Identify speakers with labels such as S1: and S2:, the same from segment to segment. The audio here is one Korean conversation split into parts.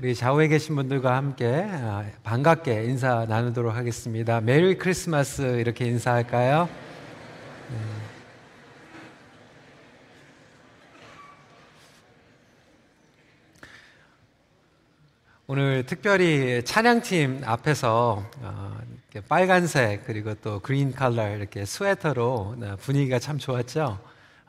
S1: 우리 좌우에 계신 분들과 함께 아, 반갑게 인사 나누도록 하겠습니다. 메리 크리스마스 이렇게 인사할까요? 네. 오늘 특별히 찬양팀 앞에서 어, 빨간색 그리고 또 green 컬러 이렇게 스웨터로 어, 분위기가 참 좋았죠.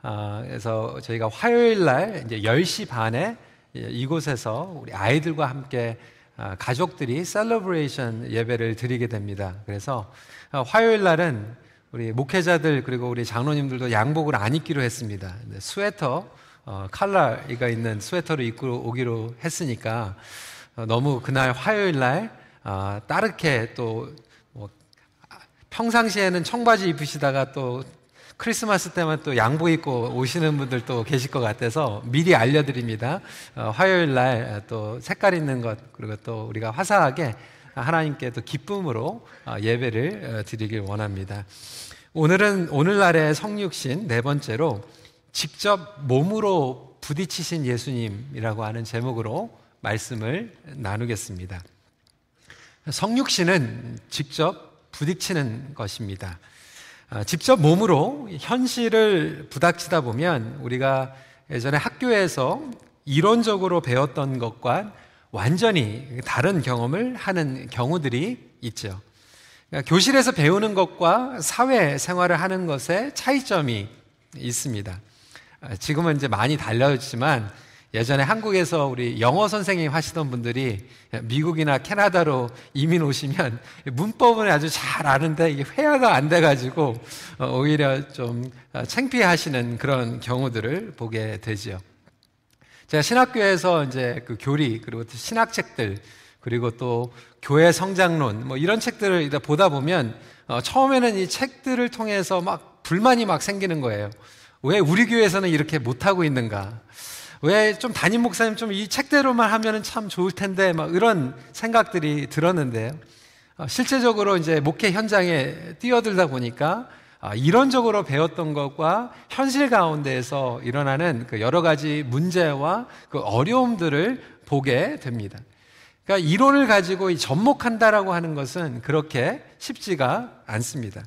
S1: 어, 그래서 저희가 화요일 날 이제 10시 반에 예, 이곳에서 우리 아이들과 함께 아, 가족들이 celebration 예배를 드리게 됩니다. 그래서 아, 화요일 날은 우리 목회자들 그리고 우리 장로님들도 양복을 안 입기로 했습니다. 스웨터 어, 칼라가 있는 스웨터를 입고 오기로 했으니까 어, 너무 그날 화요일 날 어, 다르게 또 뭐 평상시에는 청바지 입으시다가 또 크리스마스 때만 또 양복 입고 오시는 분들도 계실 것 같아서 미리 알려드립니다. 어, 화요일 날 또 색깔 있는 것 그리고 또 우리가 화사하게 하나님께 또 기쁨으로 어, 예배를 어, 드리길 원합니다. 오늘은 오늘날의 성육신 네 번째로 직접 몸으로 부딪히신 예수님이라고 하는 제목으로 말씀을 나누겠습니다. 성육신은 직접 부딪히는 것입니다. 아, 직접 몸으로 현실을 부닥치다 보면 우리가 예전에 학교에서 이론적으로 배웠던 것과 완전히 다른 경험을 하는 경우들이 있죠. 그러니까 교실에서 배우는 것과 사회 생활을 하는 것에 차이점이 있습니다. 아, 지금은 이제 많이 달라졌지만 예전에 한국에서 우리 영어 선생님 하시던 분들이 미국이나 캐나다로 이민 오시면 문법은 아주 잘 아는데 이게 회화가 안 돼가지고 어, 오히려 좀 어, 창피해 하시는 그런 경우들을 보게 되죠. 제가 신학교에서 이제 그 교리, 그리고 또 신학책들, 그리고 또 교회 성장론, 뭐 이런 책들을 보다 보면 어, 처음에는 이 책들을 통해서 막 불만이 막 생기는 거예요. 왜 우리 교회에서는 이렇게 못하고 있는가? 왜 좀 담임 목사님 좀 이 책대로만 하면은 참 좋을 텐데 막 이런 생각들이 들었는데요. 어, 실제적으로 이제 목회 현장에 뛰어들다 보니까 아, 이론적으로 배웠던 것과 현실 가운데에서 일어나는 그 여러 가지 문제와 그 어려움들을 보게 됩니다. 그러니까 이론을 가지고 접목한다라고 하는 것은 그렇게 쉽지가 않습니다.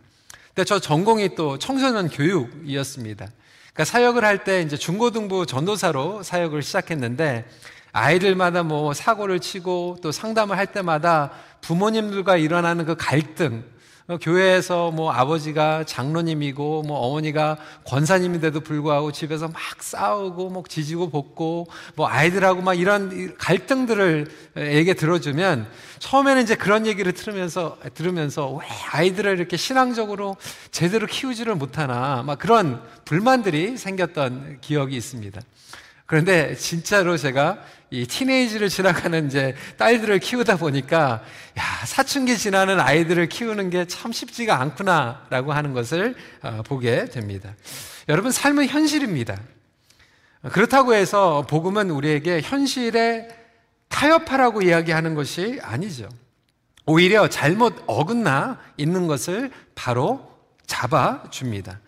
S1: 근데 저 전공이 또 청소년 교육이었습니다. 그러니까 사역을 할 때 이제 중고등부 전도사로 사역을 시작했는데 아이들마다 뭐 사고를 치고 또 상담을 할 때마다 부모님들과 일어나는 그 갈등, 어, 교회에서 뭐 아버지가 장로님이고 뭐 어머니가 권사님인데도 불구하고 집에서 막 싸우고 뭐 지지고 볶고 뭐 아이들하고 막 이런 갈등들을 얘기 들어주면 처음에는 이제 그런 얘기를 들으면서 들으면서 왜 아이들을 이렇게 신앙적으로 제대로 키우지를 못하나 막 그런 불만들이 생겼던 기억이 있습니다. 그런데 진짜로 제가 이 티네이지를 지나가는 이제 딸들을 키우다 보니까 야, 사춘기 지나는 아이들을 키우는 게 참 쉽지가 않구나라고 하는 것을 어, 보게 됩니다. 여러분 삶은 현실입니다. 그렇다고 해서 복음은 우리에게 현실에 타협하라고 이야기하는 것이 아니죠. 오히려 잘못 어긋나 있는 것을 바로 잡아 줍니다.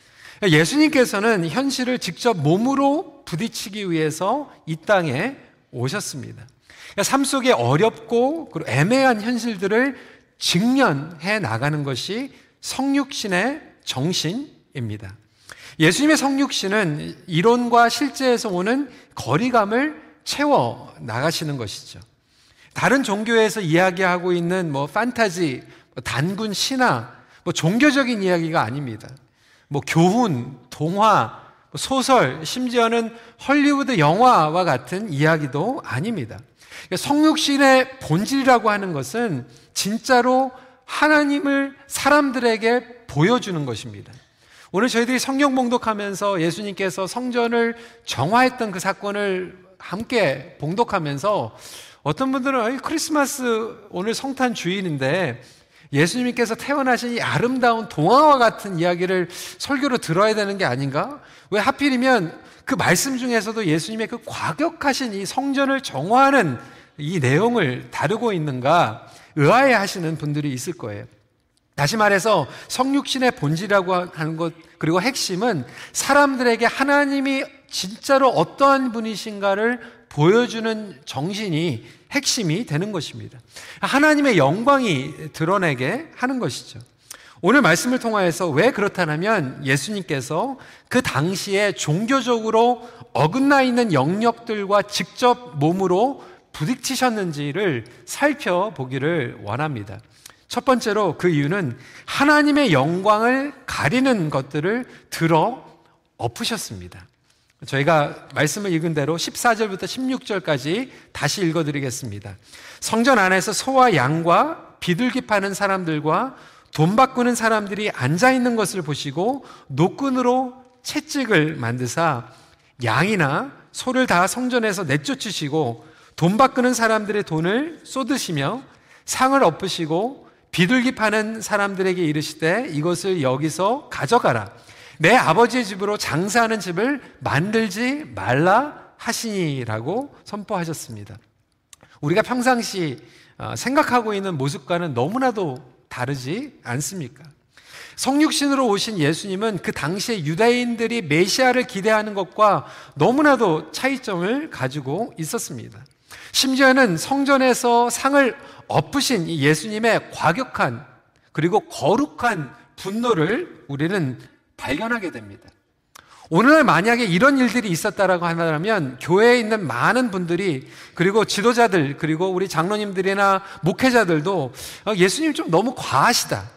S1: 예수님께서는 현실을 직접 몸으로 부딪히기 위해서 이 땅에 오셨습니다. 그러니까 삶 속에 어렵고 그리고 애매한 현실들을 직면해 나가는 것이 성육신의 정신입니다. 예수님의 성육신은 이론과 실제에서 오는 거리감을 채워 나가시는 것이죠. 다른 종교에서 이야기하고 있는 뭐 판타지, 뭐 단군 신화, 뭐 종교적인 이야기가 아닙니다. 뭐 교훈, 동화, 뭐 소설, 심지어는 헐리우드 영화와 같은 이야기도 아닙니다. 그러니까 성육신의 본질이라고 하는 것은 진짜로 하나님을 사람들에게 보여주는 것입니다. 오늘 저희들이 성경 봉독하면서 예수님께서 성전을 정화했던 그 사건을 함께 봉독하면서 어떤 분들은 크리스마스 오늘 성탄 주일인데 예수님께서 태어나신 이 아름다운 동화와 같은 이야기를 설교로 들어야 되는 게 아닌가? 왜 하필이면 그 말씀 중에서도 예수님의 그 과격하신 이 성전을 정화하는 이 내용을 다루고 있는가? 의아해 하시는 분들이 있을 거예요. 다시 말해서 성육신의 본질이라고 하는 것, 그리고 핵심은 사람들에게 하나님이 진짜로 어떠한 분이신가를 보여주는 정신이 핵심이 되는 것입니다. 하나님의 영광이 드러내게 하는 것이죠. 오늘 말씀을 통하여서 왜 그렇다면 예수님께서 그 당시에 종교적으로 어긋나 있는 영역들과 직접 몸으로 부딪히셨는지를 살펴보기를 원합니다. 첫 번째로 그 이유는 하나님의 영광을 가리는 것들을 들어 엎으셨습니다. 저희가 말씀을 읽은 대로 14절부터 16절까지 다시 읽어드리겠습니다. 성전 안에서 소와 양과 비둘기 파는 사람들과 돈 바꾸는 사람들이 앉아 있는 것을 보시고 노끈으로 채찍을 만드사 양이나 소를 다 성전에서 내쫓으시고 돈 바꾸는 사람들의 돈을 쏟으시며 상을 엎으시고 비둘기 파는 사람들에게 이르시되 이것을 여기서 가져가라. 내 아버지의 집으로 장사하는 집을 만들지 말라 하시니라고 선포하셨습니다. 우리가 평상시 어, 생각하고 있는 모습과는 너무나도 다르지 않습니까? 성육신으로 오신 예수님은 그 당시에 유다인들이 메시아를 기대하는 것과 너무나도 차이점을 가지고 있었습니다. 심지어는 성전에서 상을 엎으신 예수님의 과격한 그리고 거룩한 분노를 우리는 발견하게 됩니다. 오늘날 만약에 이런 일들이 있었다라고 한다면 교회에 있는 많은 분들이 그리고 지도자들 그리고 우리 장로님들이나 목회자들도 어, 예수님 좀 너무 과하시다.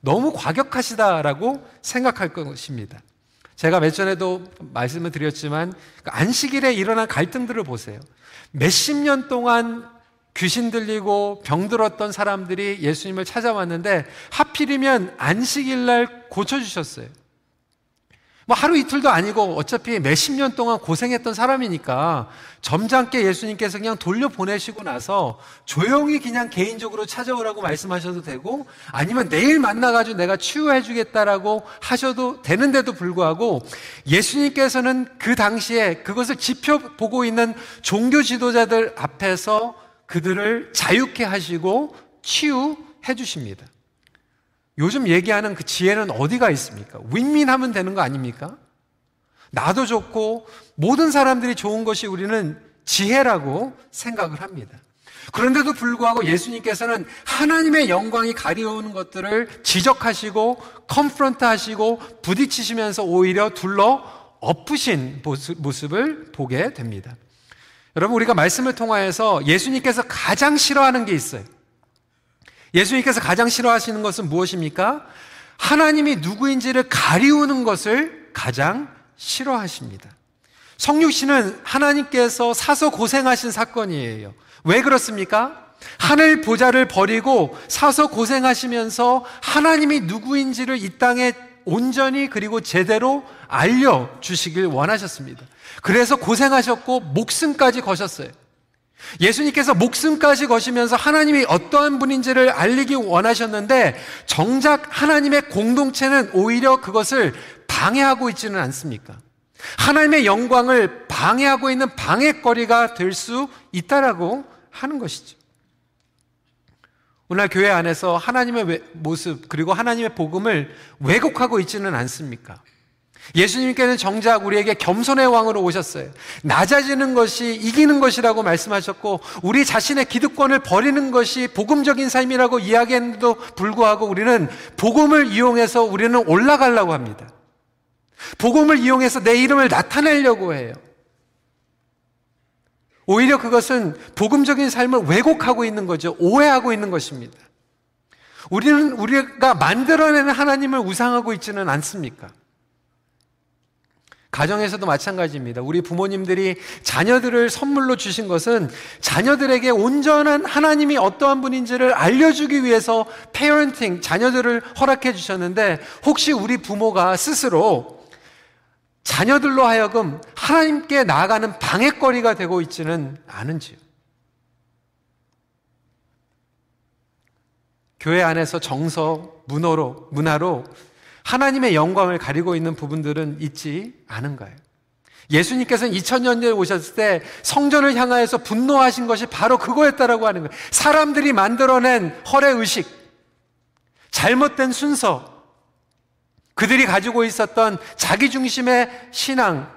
S1: 너무 과격하시다라고 생각할 것입니다. 제가 몇 전에도 말씀을 드렸지만 그 안식일에 일어난 갈등들을 보세요. 몇십 년 동안 귀신 들리고 병들었던 사람들이 예수님을 찾아왔는데 하필이면 안식일 날 고쳐주셨어요. 뭐 하루 이틀도 아니고 어차피 몇십 년 동안 고생했던 사람이니까 점잖게 예수님께서 그냥 돌려보내시고 나서 조용히 그냥 개인적으로 찾아오라고 말씀하셔도 되고 아니면 내일 만나가지고 내가 치유해주겠다라고 하셔도 되는데도 불구하고 예수님께서는 그 당시에 그것을 지켜보고 있는 종교 지도자들 앞에서 그들을 자유케 하시고 치유해 주십니다. 요즘 얘기하는 그 지혜는 어디가 있습니까? 윈윈하면 되는 거 아닙니까? 나도 좋고 모든 사람들이 좋은 것이 우리는 지혜라고 생각을 합니다. 그런데도 불구하고 예수님께서는 하나님의 영광이 가려오는 것들을 지적하시고 컨프런트 하시고 부딪히시면서 오히려 둘러 엎으신 모습을 보게 됩니다. 여러분 우리가 말씀을 통하여서 예수님께서 가장 싫어하는 게 있어요. 예수님께서 가장 싫어하시는 것은 무엇입니까? 하나님이 누구인지를 가리우는 것을 가장 싫어하십니다. 성육신은 하나님께서 사서 고생하신 사건이에요. 왜 그렇습니까? 하늘 보좌를 버리고 사서 고생하시면서 하나님이 누구인지를 이 땅에 온전히 그리고 제대로 알려주시길 원하셨습니다. 그래서 고생하셨고 목숨까지 거셨어요. 예수님께서 목숨까지 거시면서 하나님이 어떠한 분인지를 알리기 원하셨는데 정작 하나님의 공동체는 오히려 그것을 방해하고 있지는 않습니까? 하나님의 영광을 방해하고 있는 방해거리가 될 수 있다라고 하는 것이죠. 오늘 교회 안에서 하나님의 모습 그리고 하나님의 복음을 왜곡하고 있지는 않습니까? 예수님께는 정작 우리에게 겸손의 왕으로 오셨어요. 낮아지는 것이 이기는 것이라고 말씀하셨고, 우리 자신의 기득권을 버리는 것이 복음적인 삶이라고 이야기했는데도 불구하고 우리는 복음을 이용해서 우리는 올라가려고 합니다. 복음을 이용해서 내 이름을 나타내려고 해요. 오히려 그것은 복음적인 삶을 왜곡하고 있는 거죠. 오해하고 있는 것입니다. 우리는 우리가 만들어내는 하나님을 우상하고 있지는 않습니까? 가정에서도 마찬가지입니다. 우리 부모님들이 자녀들을 선물로 주신 것은 자녀들에게 온전한 하나님이 어떠한 분인지를 알려주기 위해서 페어런팅, 자녀들을 허락해 주셨는데 혹시 우리 부모가 스스로 자녀들로 하여금 하나님께 나아가는 방해거리가 되고 있지는 않은지요. 교회 안에서 정서, 문화로, 문화로 하나님의 영광을 가리고 있는 부분들은 있지 않은가요? 예수님께서는 2000년 전에 오셨을 때 성전을 향하여서 분노하신 것이 바로 그거였다라고 하는 거예요. 사람들이 만들어낸 허례의식, 잘못된 순서, 그들이 가지고 있었던 자기중심의 신앙,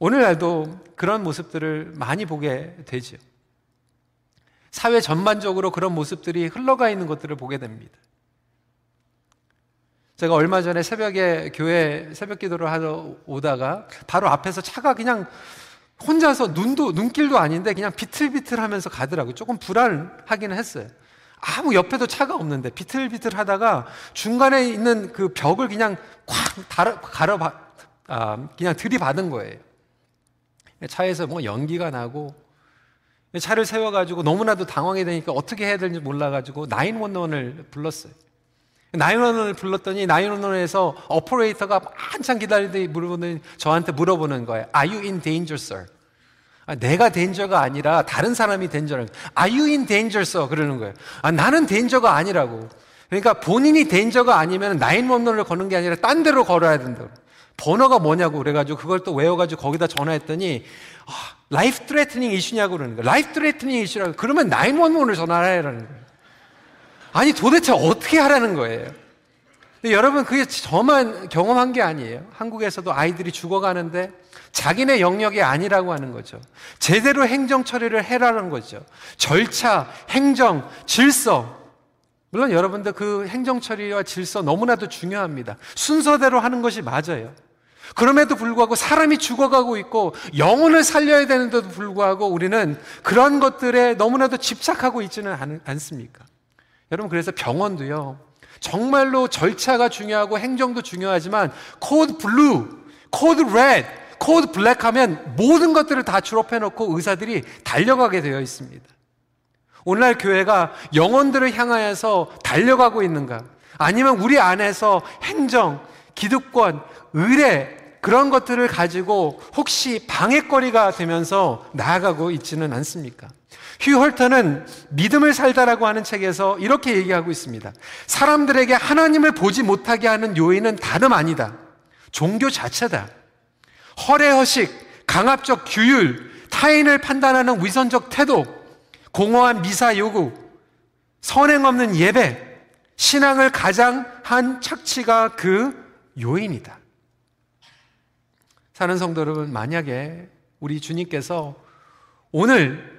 S1: 오늘날도 그런 모습들을 많이 보게 되죠. 사회 전반적으로 그런 모습들이 흘러가 있는 것들을 보게 됩니다. 제가 얼마 전에 새벽에 교회 새벽 기도를 하러 오다가 바로 앞에서 차가 그냥 혼자서 눈도 눈길도 아닌데 그냥 비틀비틀 하면서 가더라고요. 조금 불안하기는 했어요. 아무 옆에도 차가 없는데 비틀비틀 하다가 중간에 있는 그 벽을 그냥 콱 달아, 가려 아, 그냥 들이받은 거예요. 차에서 뭐 연기가 나고 차를 세워가지고 너무나도 당황이 되니까 어떻게 해야 되는지 몰라가지고 911을 불렀어요. 나인원을 불렀더니 나인원에서 오퍼레이터가 한참 기다리더니 물어보는 저한테 물어보는 거예요. Are you in danger, sir? 아, 내가 danger가 아니라 다른 사람이 danger를. Are you in danger, sir? 그러는 거예요. 아, 나는 danger가 아니라고. 그러니까 본인이 덴저가 아니면 나인원을 거는 게 아니라 딴 데로 걸어야 된다고. 번호가 뭐냐고 그래가지고 그걸 또 외워가지고 거기다 전화했더니 아, life threatening issue냐고 그러는 거예요. life threatening issue라고. 그러면 nine one one을 전화하라는 거예요. 아니 도대체 어떻게 하라는 거예요? 여러분 그게 저만 경험한 게 아니에요. 한국에서도 아이들이 죽어가는데 자기네 영역이 아니라고 하는 거죠. 제대로 행정 처리를 해라는 거죠. 절차, 행정, 질서. 물론 여러분들 그 행정 처리와 질서 너무나도 중요합니다. 순서대로 하는 것이 맞아요. 그럼에도 불구하고 사람이 죽어가고 있고 영혼을 살려야 되는데도 불구하고 우리는 그런 것들에 너무나도 집착하고 있지는 않, 않습니까? 여러분 그래서 병원도요. 정말로 절차가 중요하고 행정도 중요하지만 code blue, code red, code black 하면 모든 것들을 다 drop해 놓고 의사들이 달려가게 되어 있습니다. 오늘날 교회가 영혼들을 향하여서 달려가고 있는가? 아니면 우리 안에서 행정, 기득권, 의례 그런 것들을 가지고 혹시 방해거리가 되면서 나아가고 있지는 않습니까? 휴 홀터는 믿음을 살다라고 하는 책에서 이렇게 얘기하고 있습니다. 사람들에게 하나님을 보지 못하게 하는 요인은 다름 아니다. 종교 자체다. 허례허식, 강압적 규율, 타인을 판단하는 위선적 태도, 공허한 미사 요구, 선행 없는 예배, 신앙을 가장 한 착취가 그 요인이다. 사는 성도 여러분, 만약에 우리 주님께서 오늘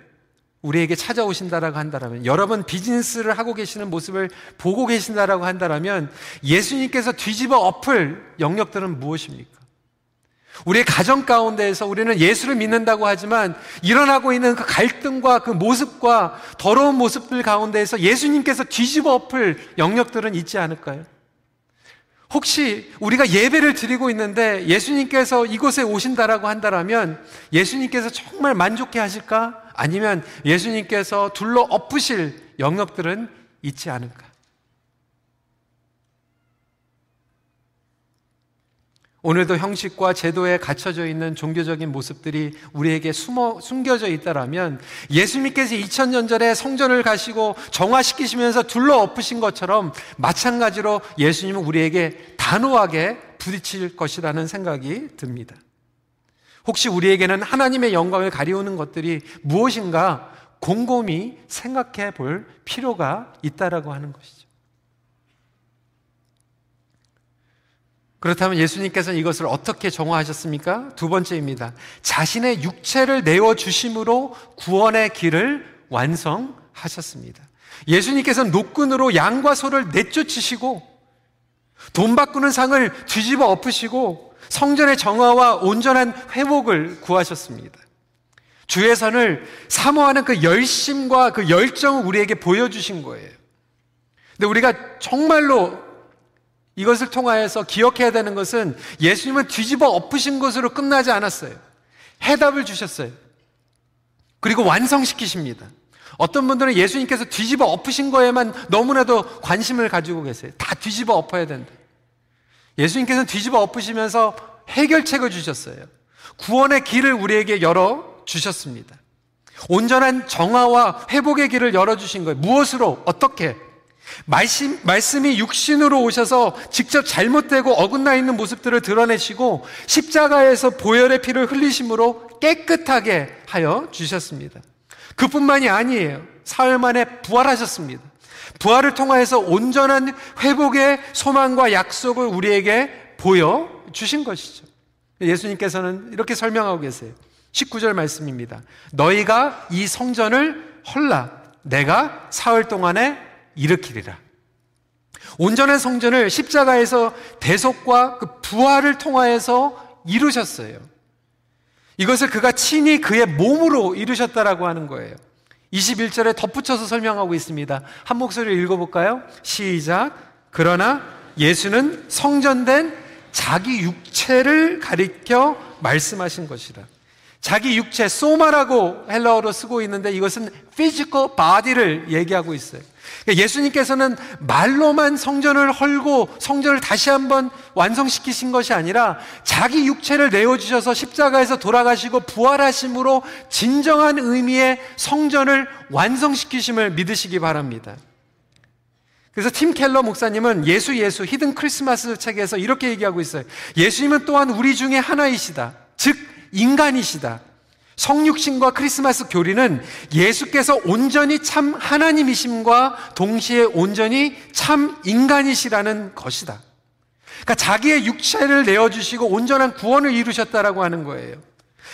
S1: 우리에게 찾아오신다라고 한다면 여러분 비즈니스를 하고 계시는 모습을 보고 계신다라고 한다면 예수님께서 뒤집어 엎을 영역들은 무엇입니까? 우리의 가정 가운데에서 우리는 예수를 믿는다고 하지만 일어나고 있는 그 갈등과 그 모습과 더러운 모습들 가운데에서 예수님께서 뒤집어 엎을 영역들은 있지 않을까요? 혹시 우리가 예배를 드리고 있는데 예수님께서 이곳에 오신다라고 한다면 예수님께서 정말 만족해 하실까? 아니면 예수님께서 둘러 엎으실 영역들은 있지 않을까? 오늘도 형식과 제도에 갇혀져 있는 종교적인 모습들이 우리에게 숨어, 숨겨져 있다라면 예수님께서 2000년 전에 성전을 가시고 정화시키시면서 둘러 엎으신 것처럼 마찬가지로 예수님은 우리에게 단호하게 부딪힐 것이라는 생각이 듭니다. 혹시 우리에게는 하나님의 영광을 가리우는 것들이 무엇인가 곰곰이 생각해 볼 필요가 있다라고 하는 것이죠. 그렇다면 예수님께서는 이것을 어떻게 정화하셨습니까? 두 번째입니다. 자신의 육체를 내어 주심으로 구원의 길을 완성하셨습니다. 예수님께서는 노끈으로 양과 소를 내쫓으시고 돈 바꾸는 상을 뒤집어 엎으시고 성전의 정화와 온전한 회복을 구하셨습니다. 주의 선을 사모하는 그 열심과 그 열정을 우리에게 보여주신 거예요. 근데 우리가 정말로 이것을 통하여서 기억해야 되는 것은 예수님은 뒤집어 엎으신 것으로 끝나지 않았어요. 해답을 주셨어요. 그리고 완성시키십니다. 어떤 분들은 예수님께서 뒤집어 엎으신 거에만 너무나도 관심을 가지고 계세요. 다 뒤집어 엎어야 된다. 예수님께서는 뒤집어 엎으시면서 해결책을 주셨어요. 구원의 길을 우리에게 열어 주셨습니다. 온전한 정화와 회복의 길을 열어주신 거예요. 무엇으로? 어떻게? 말씀, 말씀이 육신으로 오셔서 직접 잘못되고 어긋나 있는 모습들을 드러내시고 십자가에서 보혈의 피를 흘리심으로 깨끗하게 하여 주셨습니다. 그뿐만이 아니에요. 사흘 만에 부활하셨습니다. 부활을 통하여서 온전한 회복의 소망과 약속을 우리에게 보여 주신 것이죠. 예수님께서는 이렇게 설명하고 계세요. 19절 말씀입니다. 너희가 이 성전을 헐라 내가 사흘 동안에 일으키리라. 온전한 성전을 십자가에서 대속과 그 부활을 통하여서 이루셨어요. 이것을 그가 친히 그의 몸으로 이루셨다라고 하는 거예요. 21절에 덧붙여서 설명하고 있습니다. 한 목소리를 읽어볼까요? 시작. 그러나 예수는 성전된 자기 육체를 가리켜 말씀하신 것이라. 자기 육체, 소마라고 헬라어로 쓰고 있는데 이것은 physical body를 얘기하고 있어요. 그러니까 예수님께서는 말로만 성전을 헐고 성전을 다시 한번 완성시키신 것이 아니라 자기 육체를 내어주셔서 십자가에서 돌아가시고 부활하심으로 진정한 의미의 성전을 완성시키심을 믿으시기 바랍니다. 그래서 팀 켈러 목사님은 예수 예수 히든 크리스마스 책에서 이렇게 얘기하고 있어요. 예수님은 또한 우리 중에 하나이시다. 즉 인간이시다. 성육신과 크리스마스 교리는 예수께서 온전히 참 하나님이심과 동시에 온전히 참 인간이시라는 것이다. 그러니까 자기의 육체를 내어주시고 온전한 구원을 이루셨다라고 하는 거예요.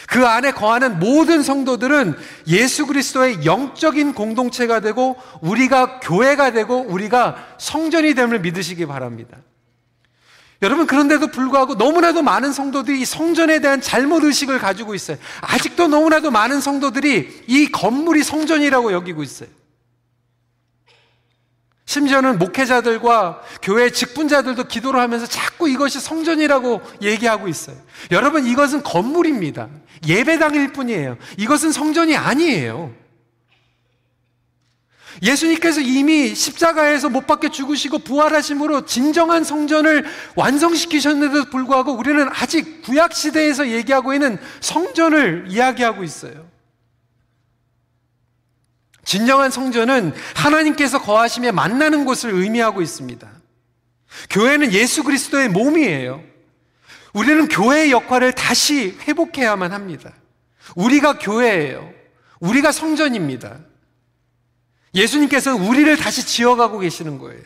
S1: 그 안에 거하는 모든 성도들은 예수 그리스도의 영적인 공동체가 되고 우리가 교회가 되고 우리가 성전이 됨을 믿으시기 바랍니다. 여러분 그런데도 불구하고 너무나도 많은 성도들이 이 성전에 대한 잘못 의식을 가지고 있어요. 아직도 너무나도 많은 성도들이 이 건물이 성전이라고 여기고 있어요. 심지어는 목회자들과 교회 직분자들도 기도를 하면서 자꾸 이것이 성전이라고 얘기하고 있어요. 여러분 이것은 건물입니다. 예배당일 뿐이에요. 이것은 성전이 아니에요. 예수님께서 이미 십자가에서 못 박혀 죽으시고 부활하심으로 진정한 성전을 완성시키셨는데도 불구하고 우리는 아직 구약 시대에서 얘기하고 있는 성전을 이야기하고 있어요. 진정한 성전은 하나님께서 거하심에 만나는 곳을 의미하고 있습니다. 교회는 예수 그리스도의 몸이에요. 우리는 교회의 역할을 다시 회복해야만 합니다. 우리가 교회예요. 우리가 성전입니다. 예수님께서는 우리를 다시 지어가고 계시는 거예요.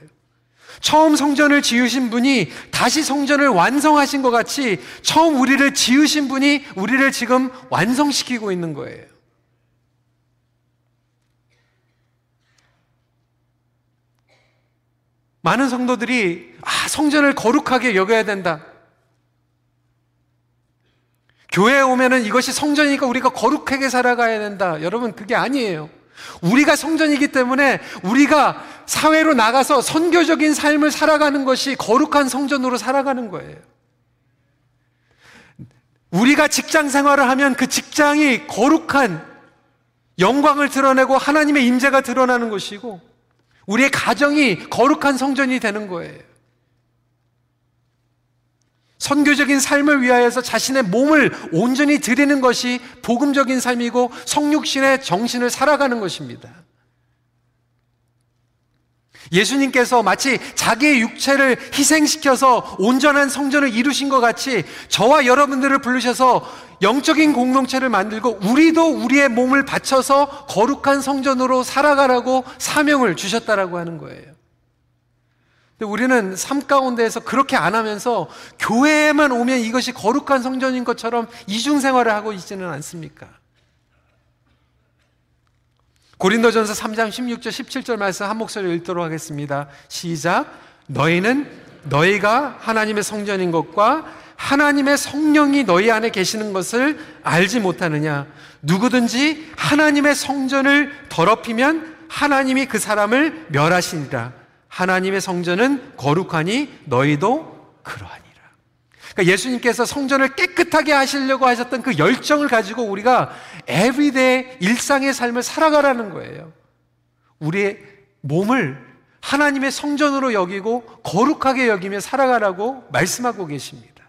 S1: 처음 성전을 지으신 분이 다시 성전을 완성하신 것 같이 처음 우리를 지으신 분이 우리를 지금 완성시키고 있는 거예요. 많은 성도들이 아, 성전을 거룩하게 여겨야 된다. 교회에 오면은 이것이 성전이니까 우리가 거룩하게 살아가야 된다. 여러분, 그게 아니에요. 우리가 성전이기 때문에 우리가 사회로 나가서 선교적인 삶을 살아가는 것이 거룩한 성전으로 살아가는 거예요. 우리가 직장 생활을 하면 그 직장이 거룩한 영광을 드러내고 하나님의 임재가 드러나는 것이고 우리의 가정이 거룩한 성전이 되는 거예요. 선교적인 삶을 위하여서 자신의 몸을 온전히 드리는 것이 복음적인 삶이고 성육신의 정신을 살아가는 것입니다. 예수님께서 마치 자기의 육체를 희생시켜서 온전한 성전을 이루신 것 같이 저와 여러분들을 부르셔서 영적인 공동체를 만들고 우리도 우리의 몸을 바쳐서 거룩한 성전으로 살아가라고 사명을 주셨다라고 하는 거예요. 근데 우리는 삶 가운데에서 그렇게 안 하면서 교회에만 오면 이것이 거룩한 성전인 것처럼 이중 생활을 하고 있지는 않습니까? 고린도전서 3장 16절 17절 말씀 한 목소리 읽도록 하겠습니다. 시작. 너희는 너희가 하나님의 성전인 것과 하나님의 성령이 너희 안에 계시는 것을 알지 못하느냐? 누구든지 하나님의 성전을 더럽히면 하나님이 그 사람을 멸하시니라. 하나님의 성전은 거룩하니 너희도 그러하니라. 그러니까 예수님께서 성전을 깨끗하게 하시려고 하셨던 그 열정을 가지고 우리가 everyday 일상의 삶을 살아가라는 거예요. 우리의 몸을 하나님의 성전으로 여기고 거룩하게 여기며 살아가라고 말씀하고 계십니다.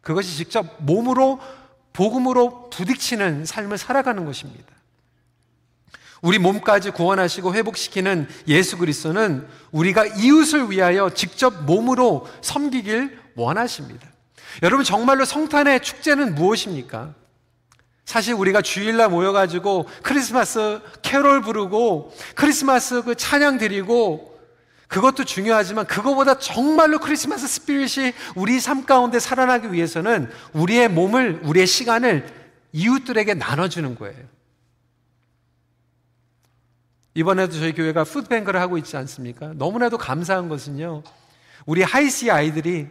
S1: 그것이 직접 몸으로 복음으로 부딪히는 삶을 살아가는 것입니다. 우리 몸까지 구원하시고 회복시키는 예수 그리스도는 우리가 이웃을 위하여 직접 몸으로 섬기길 원하십니다. 여러분 정말로 성탄의 축제는 무엇입니까? 사실 우리가 주일날 모여가지고 크리스마스 캐롤 부르고 크리스마스 그 찬양 드리고 그것도 중요하지만 그거보다 정말로 크리스마스 스피릿이 우리 삶 가운데 살아나기 위해서는 우리의 몸을, 우리의 시간을 이웃들에게 나눠주는 거예요. 이번에도 저희 교회가 푸드뱅크를 하고 있지 않습니까? 너무나도 감사한 것은요. 우리 하이시 아이들이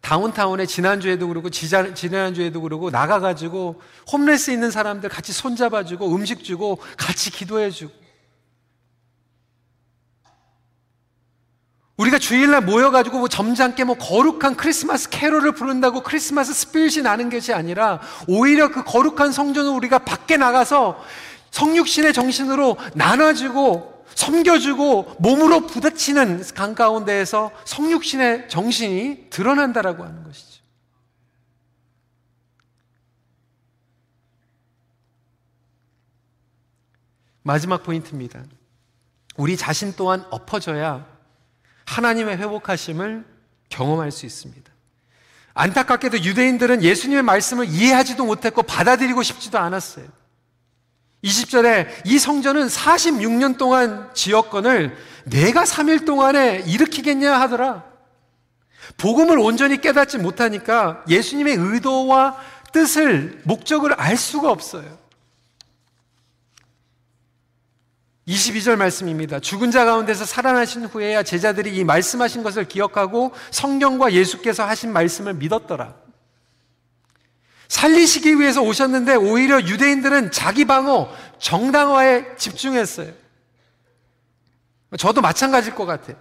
S1: 다운타운에 지난주에도 그러고 지난주에도 그러고 나가가지고 homeless 있는 사람들 같이 손잡아주고 음식 주고 같이 기도해주고 우리가 주일날 모여가지고 뭐 점잖게 뭐 거룩한 크리스마스 캐롤을 부른다고 크리스마스 spirit이 나는 것이 아니라 오히려 그 거룩한 성전을 우리가 밖에 나가서 성육신의 정신으로 나눠주고 섬겨주고 몸으로 부딪히는 강 가운데에서 성육신의 정신이 드러난다라고 하는 것이죠. 마지막 포인트입니다. 우리 자신 또한 엎어져야 하나님의 회복하심을 경험할 수 있습니다. 안타깝게도 유대인들은 예수님의 말씀을 이해하지도 못했고 받아들이고 싶지도 않았어요. 20절에 이 성전은 46년 동안 지었건을 내가 3일 동안에 일으키겠냐 하더라. 복음을 온전히 깨닫지 못하니까 예수님의 의도와 뜻을, 목적을 알 수가 없어요. 22절 말씀입니다. 죽은 자 가운데서 살아나신 후에야 제자들이 이 말씀하신 것을 기억하고 성경과 예수께서 하신 말씀을 믿었더라. 살리시기 위해서 오셨는데 오히려 유대인들은 자기 방어, 정당화에 집중했어요. 저도 마찬가지일 것 같아요.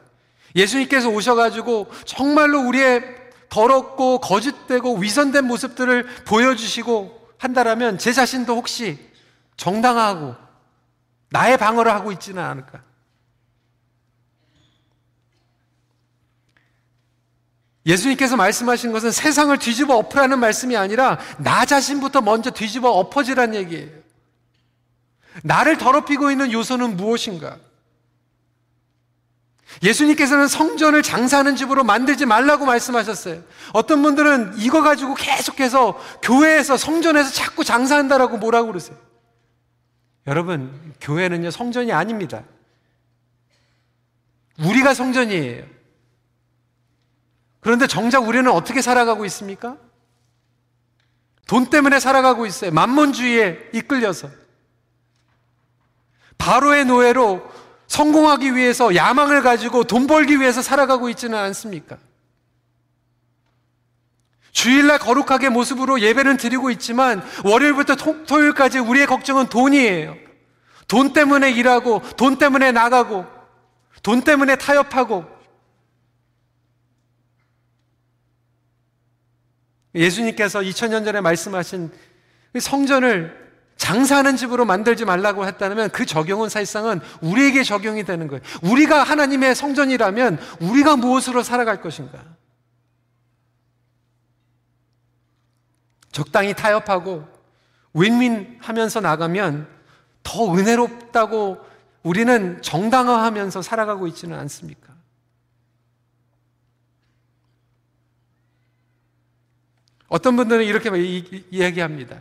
S1: 예수님께서 오셔가지고 정말로 우리의 더럽고 거짓되고 위선된 모습들을 보여주시고 한다라면 제 자신도 혹시 정당화하고 나의 방어를 하고 있지는 않을까. 예수님께서 말씀하신 것은 세상을 뒤집어 엎으라는 말씀이 아니라 나 자신부터 먼저 뒤집어 엎어지란 얘기예요. 나를 더럽히고 있는 요소는 무엇인가? 예수님께서는 성전을 장사하는 집으로 만들지 말라고 말씀하셨어요. 어떤 분들은 이거 가지고 계속해서 교회에서 성전에서 자꾸 장사한다라고 뭐라고 그러세요? 여러분, 교회는요, 성전이 아닙니다. 우리가 성전이에요. 그런데 정작 우리는 어떻게 살아가고 있습니까? 돈 때문에 살아가고 있어요. 만몬주의에 이끌려서. 바로의 노예로 성공하기 위해서 야망을 가지고 돈 벌기 위해서 살아가고 있지는 않습니까? 주일날 거룩하게 모습으로 예배는 드리고 있지만 월요일부터 토, 요일까지 우리의 걱정은 돈이에요. 돈 때문에 일하고 돈 때문에 나가고 돈 때문에 타협하고 예수님께서 2000년 전에 말씀하신 성전을 장사하는 집으로 만들지 말라고 했다면 그 적용은 사실상은 우리에게 적용이 되는 거예요. 우리가 하나님의 성전이라면 우리가 무엇으로 살아갈 것인가? 적당히 타협하고 윈윈 하면서 나가면 더 은혜롭다고 우리는 정당화하면서 살아가고 있지는 않습니까? 어떤 분들은 이렇게 이야기합니다.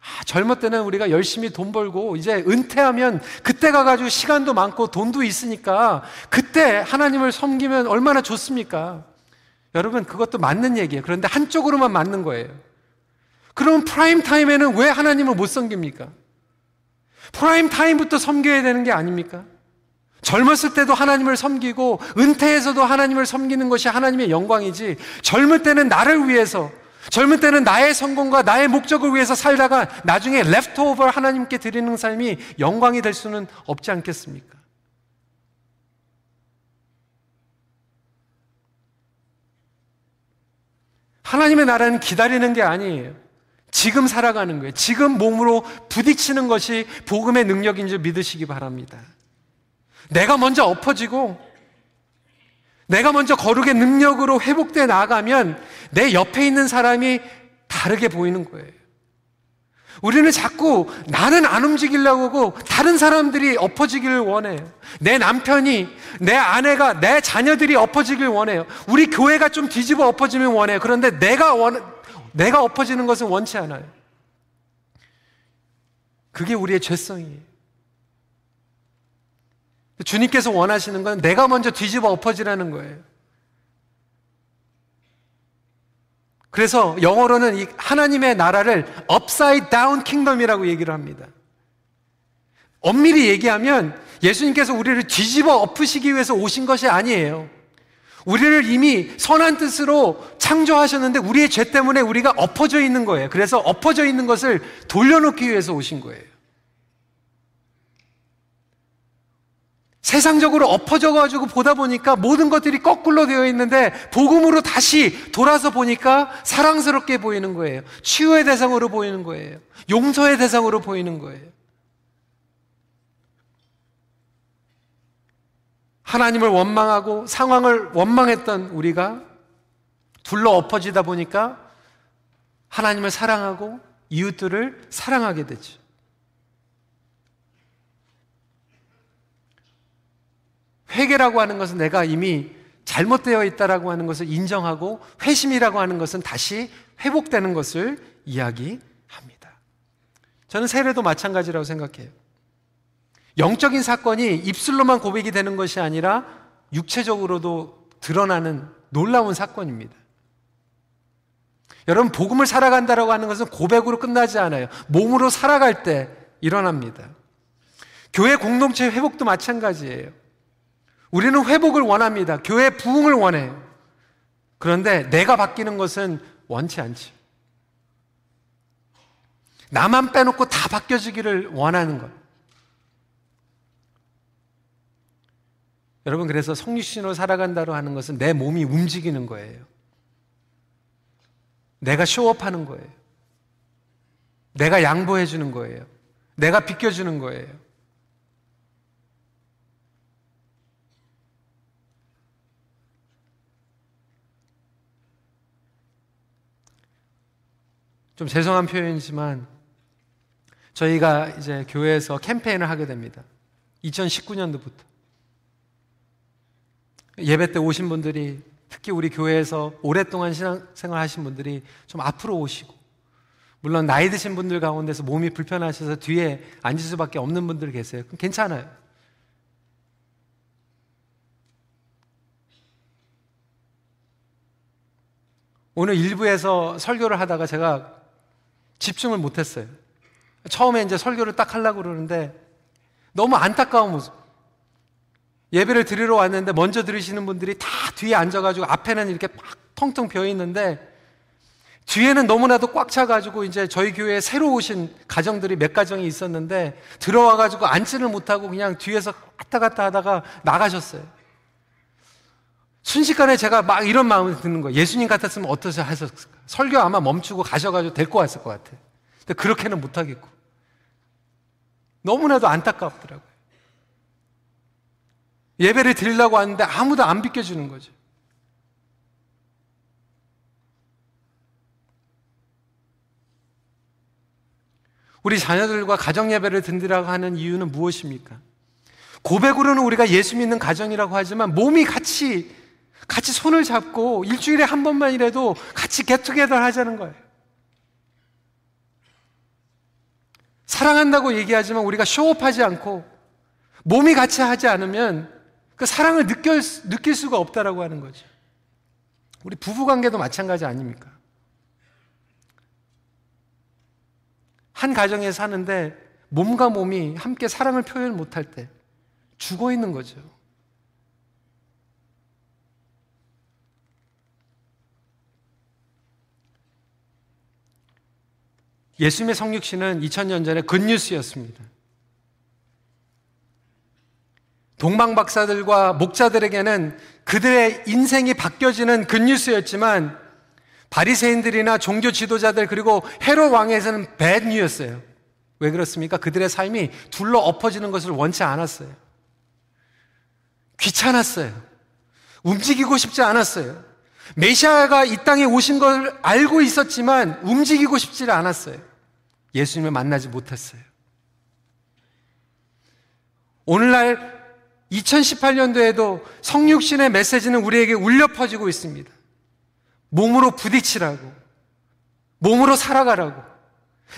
S1: 아, 젊을 때는 우리가 열심히 돈 벌고 이제 은퇴하면 그때 가가지고 시간도 많고 돈도 있으니까 그때 하나님을 섬기면 얼마나 좋습니까? 여러분 그것도 맞는 얘기예요. 그런데 한쪽으로만 맞는 거예요. 그럼 prime time에는 왜 하나님을 못 섬깁니까? prime time부터 섬겨야 되는 게 아닙니까? 젊었을 때도 하나님을 섬기고 은퇴해서도 하나님을 섬기는 것이 하나님의 영광이지 젊을 때는 나를 위해서 젊은 때는 나의 성공과 나의 목적을 위해서 살다가 나중에 leftover 하나님께 드리는 삶이 영광이 될 수는 없지 않겠습니까? 하나님의 나라는 기다리는 게 아니에요. 지금 살아가는 거예요. 지금 몸으로 부딪히는 것이 복음의 능력인 줄 믿으시기 바랍니다. 내가 먼저 엎어지고 내가 먼저 거룩의 능력으로 회복돼 나가면 내 옆에 있는 사람이 다르게 보이는 거예요. 우리는 자꾸 나는 안 움직이려고 하고 다른 사람들이 엎어지기를 원해요. 내 남편이, 내 아내가, 내 자녀들이 엎어지길 원해요. 우리 교회가 좀 뒤집어 엎어지면 원해요. 그런데 내가 원, 내가 엎어지는 것은 원치 않아요. 그게 우리의 죄성이에요. 주님께서 원하시는 건 내가 먼저 뒤집어 엎어지라는 거예요. 그래서 영어로는 이 하나님의 나라를 upside down kingdom이라고 얘기를 합니다. 엄밀히 얘기하면 예수님께서 우리를 뒤집어 엎으시기 위해서 오신 것이 아니에요. 우리를 이미 선한 뜻으로 창조하셨는데 우리의 죄 때문에 우리가 엎어져 있는 거예요. 그래서 엎어져 있는 것을 돌려놓기 위해서 오신 거예요. 세상적으로 엎어져 가지고 보다 보니까 모든 것들이 거꾸로 되어 있는데 복음으로 다시 돌아서 보니까 사랑스럽게 보이는 거예요. 치유의 대상으로 보이는 거예요. 용서의 대상으로 보이는 거예요. 하나님을 원망하고 상황을 원망했던 우리가 둘러 엎어지다 보니까 하나님을 사랑하고 이웃들을 사랑하게 되죠. 회개라고 하는 것은 내가 이미 잘못되어 있다라고 하는 것을 인정하고 회심이라고 하는 것은 다시 회복되는 것을 이야기합니다. 저는 세례도 마찬가지라고 생각해요. 영적인 사건이 입술로만 고백이 되는 것이 아니라 육체적으로도 드러나는 놀라운 사건입니다. 여러분, 복음을 살아간다라고 하는 것은 고백으로 끝나지 않아요. 몸으로 살아갈 때 일어납니다. 교회 공동체 회복도 마찬가지예요. 우리는 회복을 원합니다. 교회 부흥을 원해요. 그런데 내가 바뀌는 것은 원치 않지. 나만 빼놓고 다 바뀌어지기를 원하는 것. 여러분, 그래서 성육신으로 살아간다고 하는 것은 내 몸이 움직이는 거예요. 내가 쇼업 하는 거예요. 내가 양보해 주는 거예요. 내가 비껴주는 거예요. 좀 죄송한 표현이지만 저희가 이제 교회에서 캠페인을 하게 됩니다. 2019년도부터. 예배 때 오신 분들이 특히 우리 교회에서 오랫동안 신앙생활 하신 분들이 좀 앞으로 오시고 물론 나이 드신 분들 가운데서 몸이 불편하셔서 뒤에 앉을 수밖에 없는 분들 계세요. 그럼 괜찮아요. 오늘 일부에서 설교를 하다가 제가 집중을 못했어요. 처음에 이제 설교를 딱 하려고 그러는데 너무 안타까운 모습. 예배를 드리러 왔는데 먼저 들으시는 분들이 다 뒤에 앉아가지고 앞에는 이렇게 막 텅텅 비어 있는데 뒤에는 너무나도 꽉 차가지고 이제 저희 교회에 새로 오신 가정들이 몇 가정이 있었는데 들어와가지고 앉지를 못하고 그냥 뒤에서 왔다 갔다 하다가 나가셨어요. 순식간에 제가 막 이런 마음이 드는 거예요. 예수님 같았으면 어떠셔 하셨을까? 설교 아마 멈추고 가셔가지고 데리고 왔을 것 같아요. 근데 그렇게는 못하겠고. 너무나도 안타깝더라고요. 예배를 드리려고 하는데 아무도 안 비켜주는 거죠. 우리 자녀들과 가정 예배를 드리라고 하는 이유는 무엇입니까? 고백으로는 우리가 예수 믿는 가정이라고 하지만 몸이 같이 같이 손을 잡고 일주일에 한 번만이라도 같이 개투게더 하자는 거예요. 사랑한다고 얘기하지만 우리가 쇼업하지 않고 몸이 같이 하지 않으면 그 사랑을 느낄, 느낄 수가 없다라고 하는 거죠. 우리 부부 관계도 마찬가지 아닙니까? 한 가정에 사는데 몸과 몸이 함께 사랑을 표현 못할 때 죽어 있는 거죠. 예수님의 성육신은 2000년 전에 굿뉴스였습니다. 동방 박사들과 목자들에게는 그들의 인생이 바뀌어지는 굿뉴스였지만 바리새인들이나 종교 지도자들 그리고 헤롯 왕에서는 배뉴였어요. 왜 그렇습니까? 그들의 삶이 둘러 엎어지는 것을 원치 않았어요. 귀찮았어요. 움직이고 싶지 않았어요. 메시아가 이 땅에 오신 걸 알고 있었지만 움직이고 싶지 않았어요. 예수님을 만나지 못했어요. 오늘날 2018년도에도 성육신의 메시지는 우리에게 울려 퍼지고 있습니다. 몸으로 부딪히라고, 몸으로 살아가라고,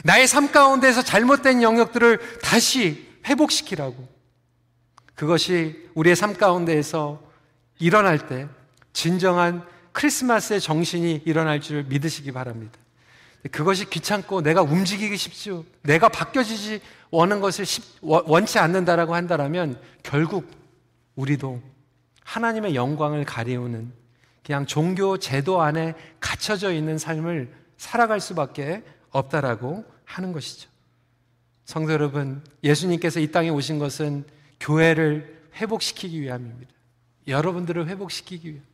S1: 나의 삶 가운데서 잘못된 영역들을 다시 회복시키라고. 그것이 우리의 삶 가운데에서 일어날 때 진정한 크리스마스의 정신이 일어날 줄 믿으시기 바랍니다. 그것이 귀찮고 내가 움직이기 쉽죠. 내가 바뀌어지지 원하는 것을 원치 않는다라고 한다면 결국 우리도 하나님의 영광을 가리우는 그냥 종교 제도 안에 갇혀져 있는 삶을 살아갈 수밖에 없다라고 하는 것이죠. 성도 여러분, 예수님께서 이 땅에 오신 것은 교회를 회복시키기 위함입니다. 여러분들을 회복시키기 위함.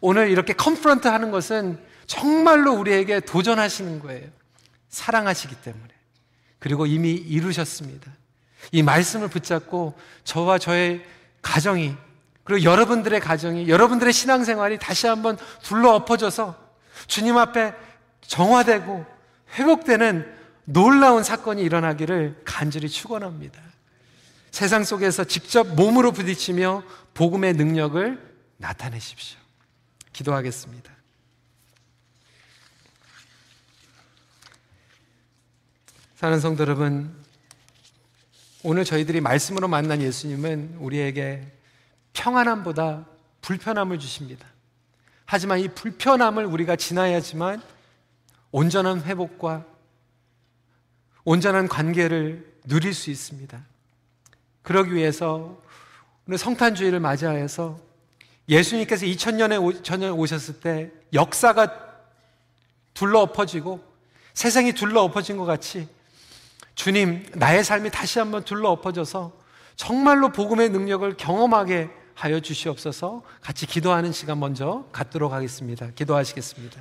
S1: 오늘 이렇게 컨프런트 하는 것은 정말로 우리에게 도전하시는 거예요. 사랑하시기 때문에. 그리고 이미 이루셨습니다. 이 말씀을 붙잡고 저와 저의 가정이 그리고 여러분들의 가정이 여러분들의 신앙생활이 다시 한번 둘러 엎어져서 주님 앞에 정화되고 회복되는 놀라운 사건이 일어나기를 간절히 축원합니다. 세상 속에서 직접 몸으로 부딪히며 복음의 능력을 나타내십시오. 기도하겠습니다. 사는 성도 여러분, 오늘 저희들이 말씀으로 만난 예수님은 우리에게 평안함보다 불편함을 주십니다. 하지만 이 불편함을 우리가 지나야지만 온전한 회복과 온전한 관계를 누릴 수 있습니다. 그러기 위해서 오늘 성탄주의를 맞이하여서 예수님께서 2000년에 전에 오셨을 때 역사가 둘러 엎어지고 세상이 둘러 엎어진 것 같이 주님, 나의 삶이 다시 한번 둘러 엎어져서 정말로 복음의 능력을 경험하게 하여 주시옵소서 같이 기도하는 시간 먼저 갖도록 하겠습니다. 기도하시겠습니다.